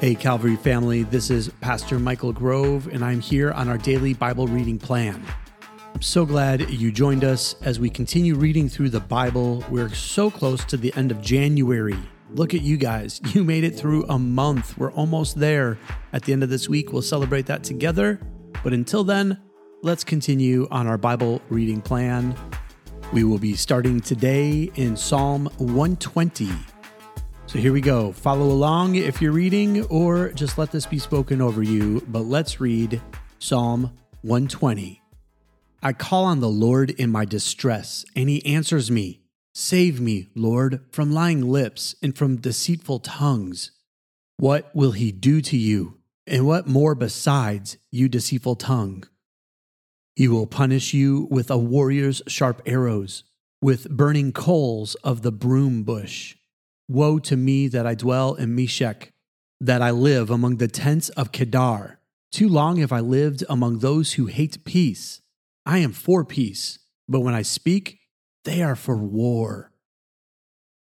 Hey, Calvary family, this is Pastor Michael Grove, and I'm here on our daily Bible reading plan. I'm so glad you joined us as we continue reading through the Bible. We're so close to the end of January. Look at you guys. You made it through a month. We're almost there. At the end of this week, we'll celebrate that together. But until then, let's continue on our Bible reading plan. We will be starting today in Psalm 120. So here we go. Follow along if you're reading, or just let this be spoken over you. But let's read Psalm 120. I call on the Lord in my distress, and he answers me. Save me, Lord, from lying lips and from deceitful tongues. What will he do to you? And what more besides, you deceitful tongue? He will punish you with a warrior's sharp arrows, with burning coals of the broom bush. Woe to me that I dwell in Meshech, that I live among the tents of Kedar. Too long have I lived among those who hate peace. I am for peace, but when I speak, they are for war.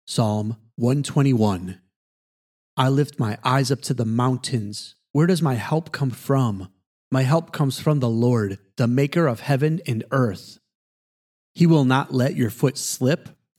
Psalm 121 I lift my eyes up to the mountains. Where does my help come from? My help comes from the Lord, the maker of heaven and earth. He will not let your foot slip.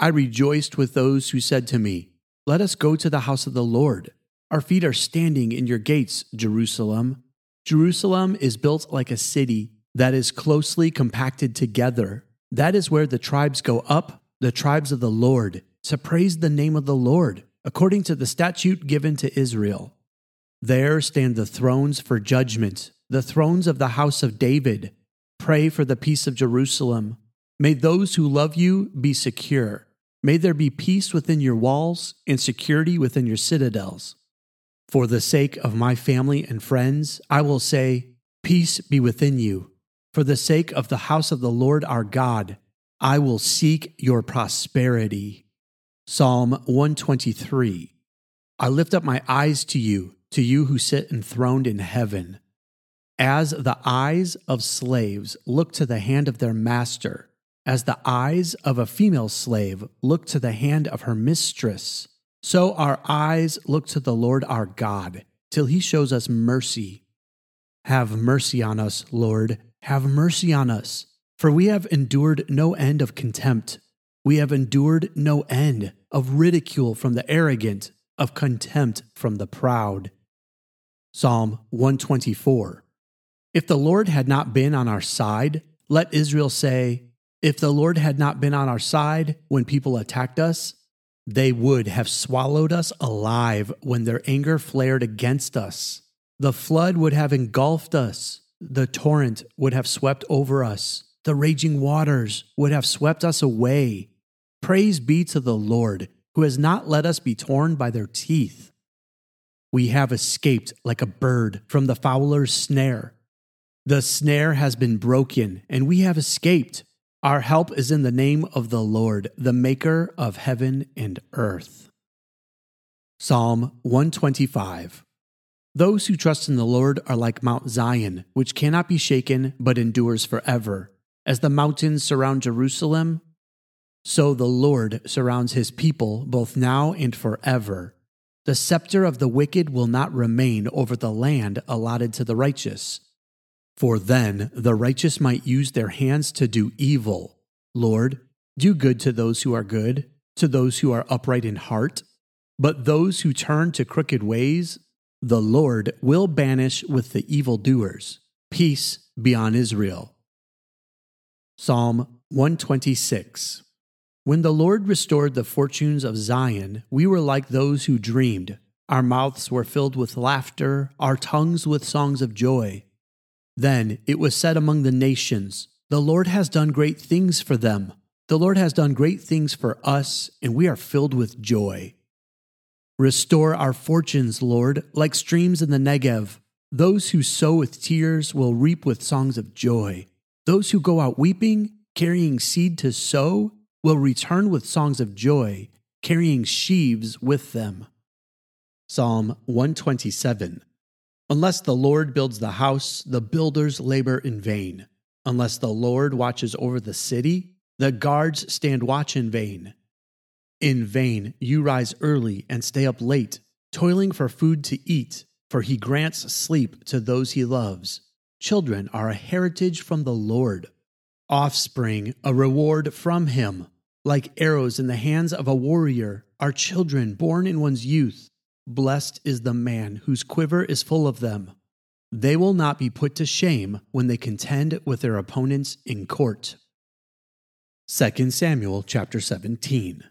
I rejoiced with those who said to me, Let us go to the house of the Lord. Our feet are standing in your gates, Jerusalem. Jerusalem is built like a city that is closely compacted together. That is where the tribes go up, the tribes of the Lord, to praise the name of the Lord, according to the statute given to Israel. There stand the thrones for judgment, the thrones of the house of David. Pray for the peace of Jerusalem. May those who love you be secure. May there be peace within your walls and security within your citadels. For the sake of my family and friends, I will say, Peace be within you. For the sake of the house of the Lord our God, I will seek your prosperity. Psalm 123 I lift up my eyes to you, to you who sit enthroned in heaven. As the eyes of slaves look to the hand of their master, as the eyes of a female slave look to the hand of her mistress, so our eyes look to the Lord our God, till he shows us mercy. Have mercy on us, Lord, have mercy on us, for we have endured no end of contempt. We have endured no end of ridicule from the arrogant, of contempt from the proud. Psalm 124 If the Lord had not been on our side, let Israel say, if the Lord had not been on our side when people attacked us, they would have swallowed us alive when their anger flared against us. The flood would have engulfed us. The torrent would have swept over us. The raging waters would have swept us away. Praise be to the Lord, who has not let us be torn by their teeth. We have escaped like a bird from the fowler's snare. The snare has been broken, and we have escaped. Our help is in the name of the Lord, the maker of heaven and earth. Psalm 125 Those who trust in the Lord are like Mount Zion, which cannot be shaken but endures forever. As the mountains surround Jerusalem, so the Lord surrounds his people both now and forever. The scepter of the wicked will not remain over the land allotted to the righteous. For then the righteous might use their hands to do evil. Lord, do good to those who are good, to those who are upright in heart. But those who turn to crooked ways, the Lord will banish with the evildoers. Peace be on Israel. Psalm 126 When the Lord restored the fortunes of Zion, we were like those who dreamed. Our mouths were filled with laughter, our tongues with songs of joy. Then it was said among the nations, The Lord has done great things for them. The Lord has done great things for us, and we are filled with joy. Restore our fortunes, Lord, like streams in the Negev. Those who sow with tears will reap with songs of joy. Those who go out weeping, carrying seed to sow, will return with songs of joy, carrying sheaves with them. Psalm 127 Unless the Lord builds the house, the builders labor in vain. Unless the Lord watches over the city, the guards stand watch in vain. In vain you rise early and stay up late, toiling for food to eat, for he grants sleep to those he loves. Children are a heritage from the Lord, offspring a reward from him. Like arrows in the hands of a warrior are children born in one's youth. Blessed is the man whose quiver is full of them. They will not be put to shame when they contend with their opponents in court. 2 Samuel chapter 17.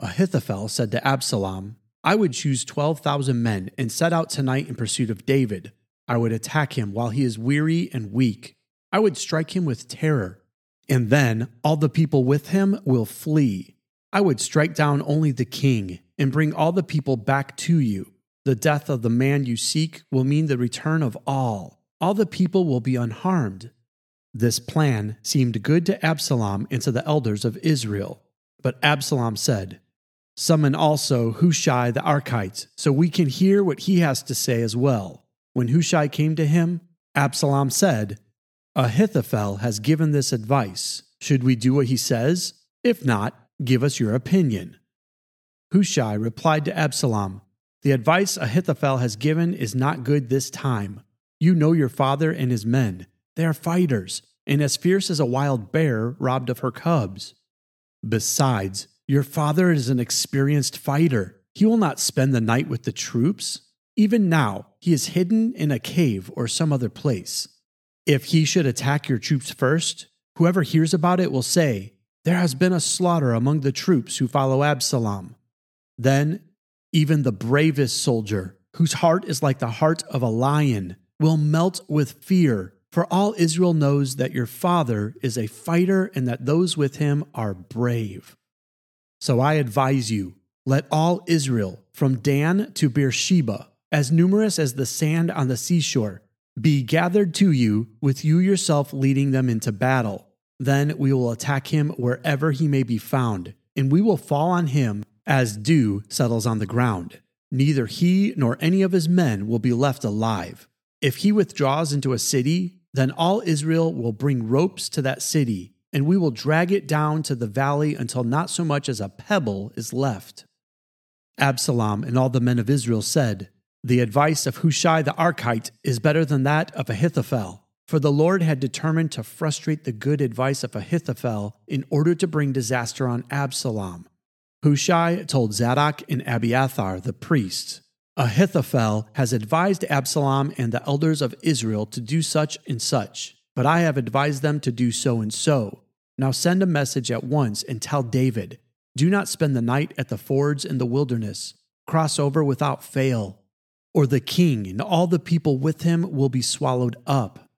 Ahithophel said to Absalom, I would choose 12,000 men and set out tonight in pursuit of David. I would attack him while he is weary and weak. I would strike him with terror, and then all the people with him will flee. I would strike down only the king and bring all the people back to you. The death of the man you seek will mean the return of all. All the people will be unharmed. This plan seemed good to Absalom and to the elders of Israel. But Absalom said, Summon also Hushai the Archite, so we can hear what he has to say as well. When Hushai came to him, Absalom said, Ahithophel has given this advice. Should we do what he says? If not, give us your opinion. Hushai replied to Absalom, The advice Ahithophel has given is not good this time. You know your father and his men. They are fighters, and as fierce as a wild bear robbed of her cubs. Besides, your father is an experienced fighter. He will not spend the night with the troops. Even now, he is hidden in a cave or some other place. If he should attack your troops first, whoever hears about it will say, There has been a slaughter among the troops who follow Absalom. Then, even the bravest soldier, whose heart is like the heart of a lion, will melt with fear, for all Israel knows that your father is a fighter and that those with him are brave. So I advise you let all Israel, from Dan to Beersheba, as numerous as the sand on the seashore, be gathered to you, with you yourself leading them into battle. Then we will attack him wherever he may be found, and we will fall on him as dew settles on the ground. Neither he nor any of his men will be left alive. If he withdraws into a city, then all Israel will bring ropes to that city and we will drag it down to the valley until not so much as a pebble is left. Absalom and all the men of Israel said, The advice of Hushai the Archite is better than that of Ahithophel, for the Lord had determined to frustrate the good advice of Ahithophel in order to bring disaster on Absalom. Hushai told Zadok and Abiathar the priests, Ahithophel has advised Absalom and the elders of Israel to do such and such, but I have advised them to do so and so. Now send a message at once and tell David Do not spend the night at the fords in the wilderness. Cross over without fail, or the king and all the people with him will be swallowed up.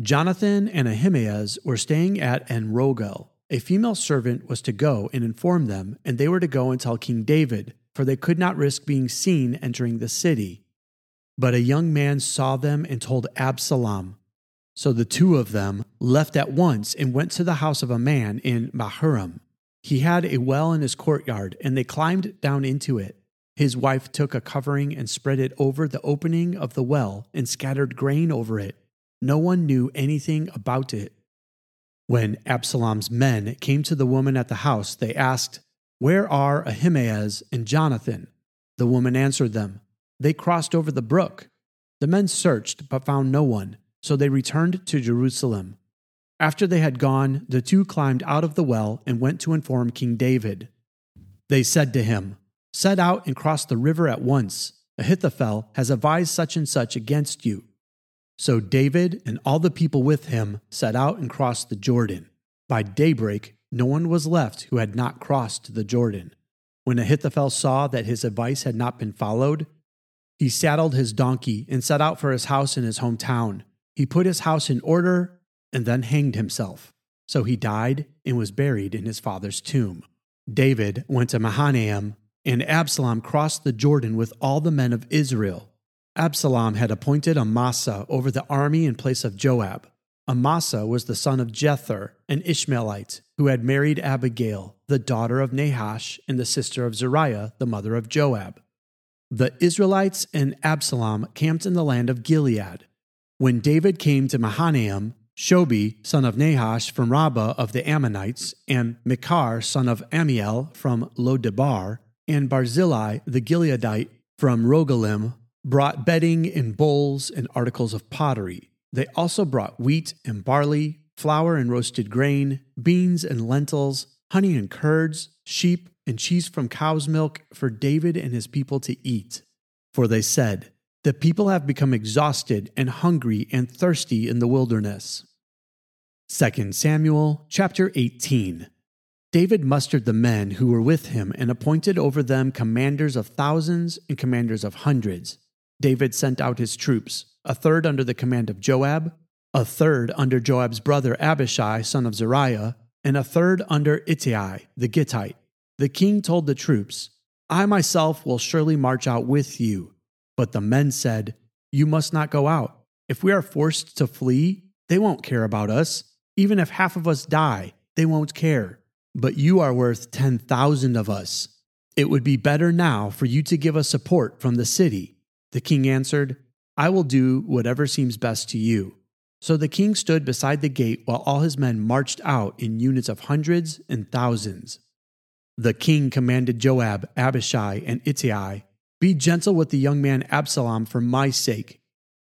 Jonathan and Ahimaaz were staying at En-rogel. A female servant was to go and inform them, and they were to go and tell King David, for they could not risk being seen entering the city. But a young man saw them and told Absalom. So the two of them left at once and went to the house of a man in Bahurim. He had a well in his courtyard, and they climbed down into it. His wife took a covering and spread it over the opening of the well and scattered grain over it. No one knew anything about it. When Absalom's men came to the woman at the house, they asked, Where are Ahimaaz and Jonathan? The woman answered them, They crossed over the brook. The men searched, but found no one. So they returned to Jerusalem. After they had gone, the two climbed out of the well and went to inform King David. They said to him, Set out and cross the river at once. Ahithophel has advised such and such against you. So David and all the people with him set out and crossed the Jordan. By daybreak, no one was left who had not crossed the Jordan. When Ahithophel saw that his advice had not been followed, he saddled his donkey and set out for his house in his hometown. He put his house in order and then hanged himself. So he died and was buried in his father's tomb. David went to Mahanaim and Absalom crossed the Jordan with all the men of Israel. Absalom had appointed Amasa over the army in place of Joab. Amasa was the son of Jether, an Ishmaelite, who had married Abigail, the daughter of Nahash and the sister of Zeruiah, the mother of Joab. The Israelites and Absalom camped in the land of Gilead. When David came to Mahanaim, Shobi, son of Nahash from Rabbah of the Ammonites, and Machir, son of Amiel from Lodebar, and Barzillai the Gileadite from Rogelim, brought bedding and bowls and articles of pottery. They also brought wheat and barley, flour and roasted grain, beans and lentils, honey and curds, sheep and cheese from cow's milk for David and his people to eat. For they said, The people have become exhausted and hungry and thirsty in the wilderness. 2 Samuel chapter 18. David mustered the men who were with him and appointed over them commanders of thousands and commanders of hundreds. David sent out his troops, a third under the command of Joab, a third under Joab's brother Abishai, son of Zeruiah, and a third under Ittai, the Gittite. The king told the troops, I myself will surely march out with you. But the men said, You must not go out. If we are forced to flee, they won't care about us. Even if half of us die, they won't care. But you are worth 10,000 of us. It would be better now for you to give us support from the city. The king answered, I will do whatever seems best to you. So the king stood beside the gate while all his men marched out in units of hundreds and thousands. The king commanded Joab, Abishai, and Ittai, Be gentle with the young man Absalom for my sake.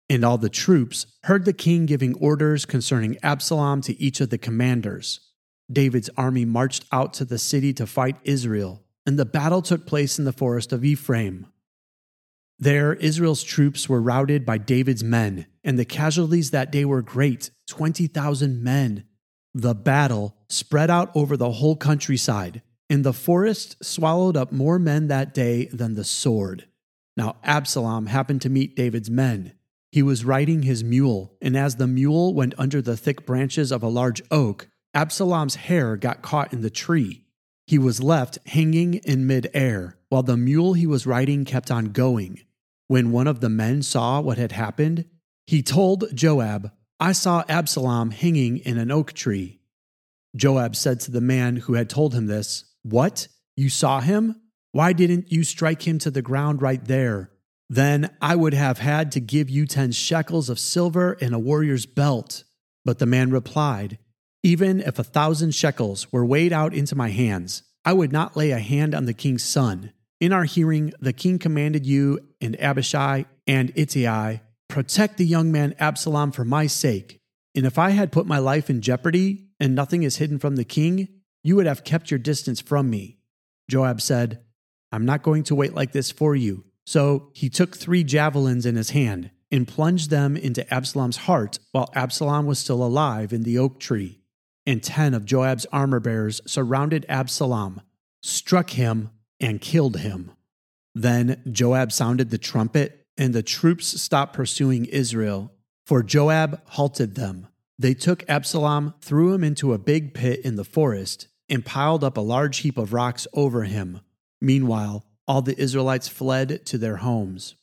And all the troops heard the king giving orders concerning Absalom to each of the commanders. David's army marched out to the city to fight Israel, and the battle took place in the forest of Ephraim. There, Israel's troops were routed by David's men, and the casualties that day were great 20,000 men. The battle spread out over the whole countryside, and the forest swallowed up more men that day than the sword. Now, Absalom happened to meet David's men. He was riding his mule, and as the mule went under the thick branches of a large oak, Absalom's hair got caught in the tree. He was left hanging in midair, while the mule he was riding kept on going. When one of the men saw what had happened, he told Joab, I saw Absalom hanging in an oak tree. Joab said to the man who had told him this, What? You saw him? Why didn't you strike him to the ground right there? Then I would have had to give you ten shekels of silver and a warrior's belt. But the man replied, Even if a thousand shekels were weighed out into my hands, I would not lay a hand on the king's son. In our hearing, the king commanded you and Abishai and Ittai, Protect the young man Absalom for my sake. And if I had put my life in jeopardy and nothing is hidden from the king, you would have kept your distance from me. Joab said, I'm not going to wait like this for you. So he took three javelins in his hand and plunged them into Absalom's heart while Absalom was still alive in the oak tree. And ten of Joab's armor bearers surrounded Absalom, struck him, and killed him. Then Joab sounded the trumpet, and the troops stopped pursuing Israel, for Joab halted them. They took Absalom, threw him into a big pit in the forest, and piled up a large heap of rocks over him. Meanwhile, all the Israelites fled to their homes.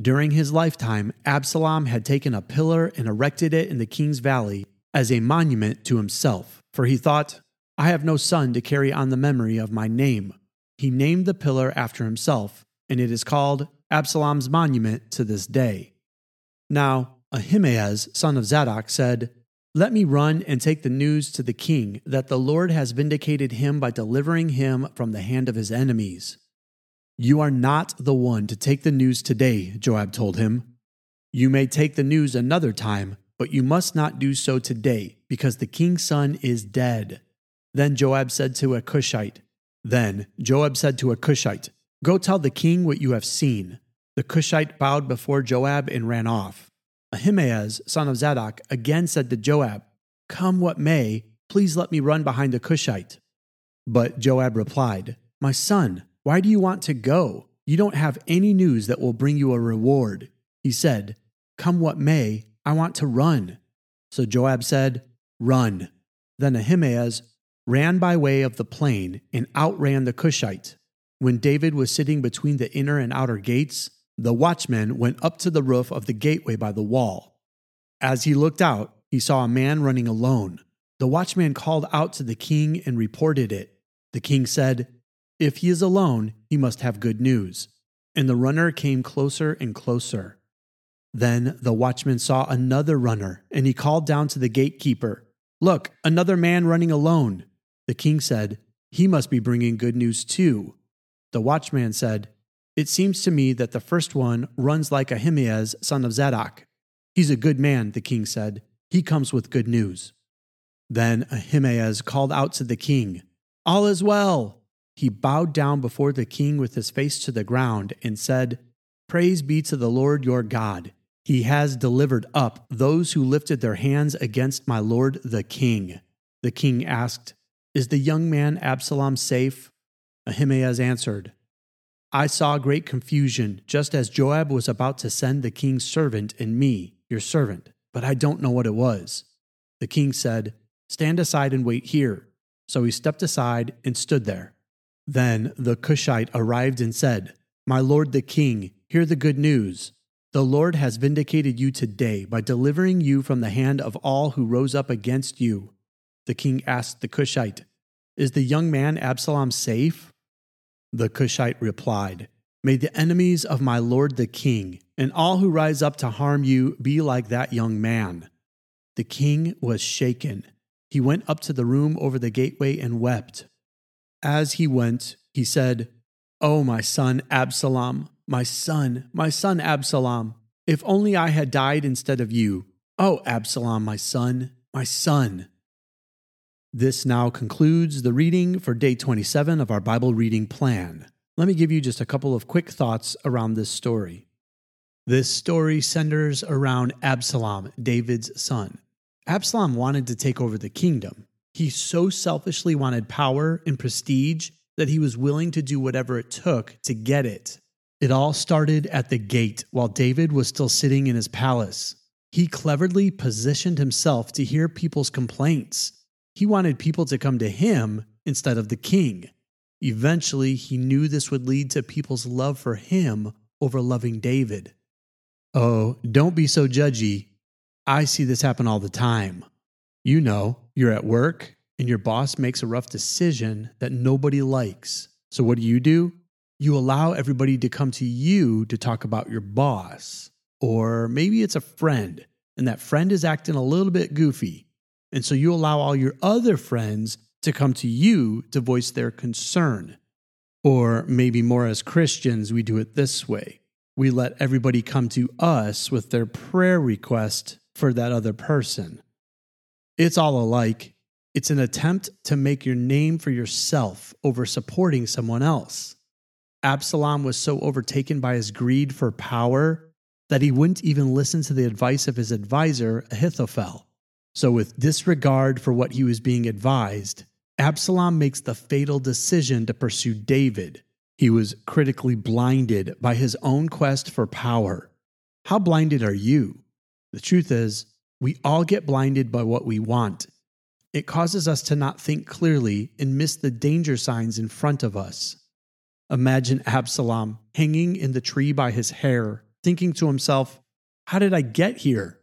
During his lifetime, Absalom had taken a pillar and erected it in the king's valley as a monument to himself, for he thought, I have no son to carry on the memory of my name he named the pillar after himself, and it is called Absalom's monument to this day. Now, Ahimaaz, son of Zadok, said, Let me run and take the news to the king that the Lord has vindicated him by delivering him from the hand of his enemies. You are not the one to take the news today, Joab told him. You may take the news another time, but you must not do so today, because the king's son is dead. Then Joab said to a Cushite, then Joab said to a Cushite, Go tell the king what you have seen. The Cushite bowed before Joab and ran off. Ahimaaz, son of Zadok, again said to Joab, Come what may, please let me run behind the Cushite. But Joab replied, My son, why do you want to go? You don't have any news that will bring you a reward. He said, Come what may, I want to run. So Joab said, Run. Then Ahimaaz ran by way of the plain and outran the Cushite. when David was sitting between the inner and outer gates, the watchman went up to the roof of the gateway by the wall. As he looked out, he saw a man running alone. The watchman called out to the king and reported it. The king said, If he is alone, he must have good news. And the runner came closer and closer. Then the watchman saw another runner, and he called down to the gatekeeper, Look, another man running alone. The king said, He must be bringing good news too. The watchman said, It seems to me that the first one runs like Ahimaaz, son of Zadok. He's a good man, the king said. He comes with good news. Then Ahimaaz called out to the king, All is well. He bowed down before the king with his face to the ground and said, Praise be to the Lord your God. He has delivered up those who lifted their hands against my lord the king. The king asked, Is the young man Absalom safe? Ahimaaz answered, I saw great confusion, just as Joab was about to send the king's servant and me, your servant, but I don't know what it was. The king said, Stand aside and wait here. So he stepped aside and stood there. Then the Cushite arrived and said, My lord the king, hear the good news. The Lord has vindicated you today by delivering you from the hand of all who rose up against you. The king asked the Cushite, Is the young man Absalom safe? The Cushite replied, May the enemies of my lord the king and all who rise up to harm you be like that young man. The king was shaken. He went up to the room over the gateway and wept. As he went, he said, Oh, my son Absalom, my son, my son Absalom, if only I had died instead of you. Oh, Absalom, my son, my son. This now concludes the reading for day 27 of our Bible reading plan. Let me give you just a couple of quick thoughts around this story. This story centers around Absalom, David's son. Absalom wanted to take over the kingdom. He so selfishly wanted power and prestige that he was willing to do whatever it took to get it. It all started at the gate while David was still sitting in his palace. He cleverly positioned himself to hear people's complaints he wanted people to come to him instead of the king. Eventually, he knew this would lead to people's love for him over loving David. Oh, don't be so judgy. I see this happen all the time. You know, you're at work and your boss makes a rough decision that nobody likes. So, what do you do? You allow everybody to come to you to talk about your boss. Or maybe it's a friend, and that friend is acting a little bit goofy. And so you allow all your other friends to come to you to voice their concern. Or maybe more as Christians, we do it this way we let everybody come to us with their prayer request for that other person. It's all alike. It's an attempt to make your name for yourself over supporting someone else. Absalom was so overtaken by his greed for power that he wouldn't even listen to the advice of his advisor, Ahithophel. So, with disregard for what he was being advised, Absalom makes the fatal decision to pursue David. He was critically blinded by his own quest for power. How blinded are you? The truth is, we all get blinded by what we want. It causes us to not think clearly and miss the danger signs in front of us. Imagine Absalom hanging in the tree by his hair, thinking to himself, How did I get here?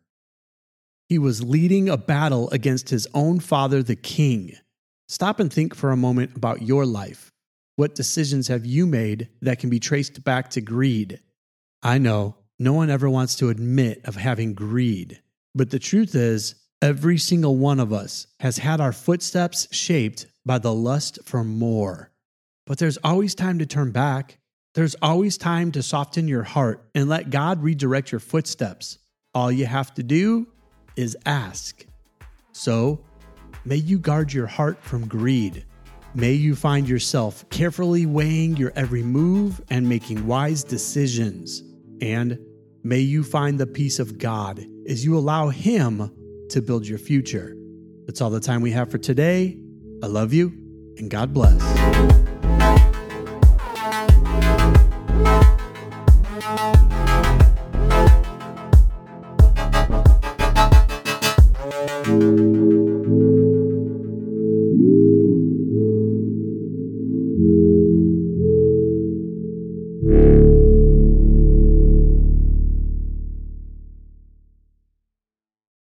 He was leading a battle against his own father, the king. Stop and think for a moment about your life. What decisions have you made that can be traced back to greed? I know no one ever wants to admit of having greed, but the truth is, every single one of us has had our footsteps shaped by the lust for more. But there's always time to turn back. There's always time to soften your heart and let God redirect your footsteps. All you have to do is ask. So, may you guard your heart from greed. May you find yourself carefully weighing your every move and making wise decisions. And may you find the peace of God as you allow Him to build your future. That's all the time we have for today. I love you, and God bless.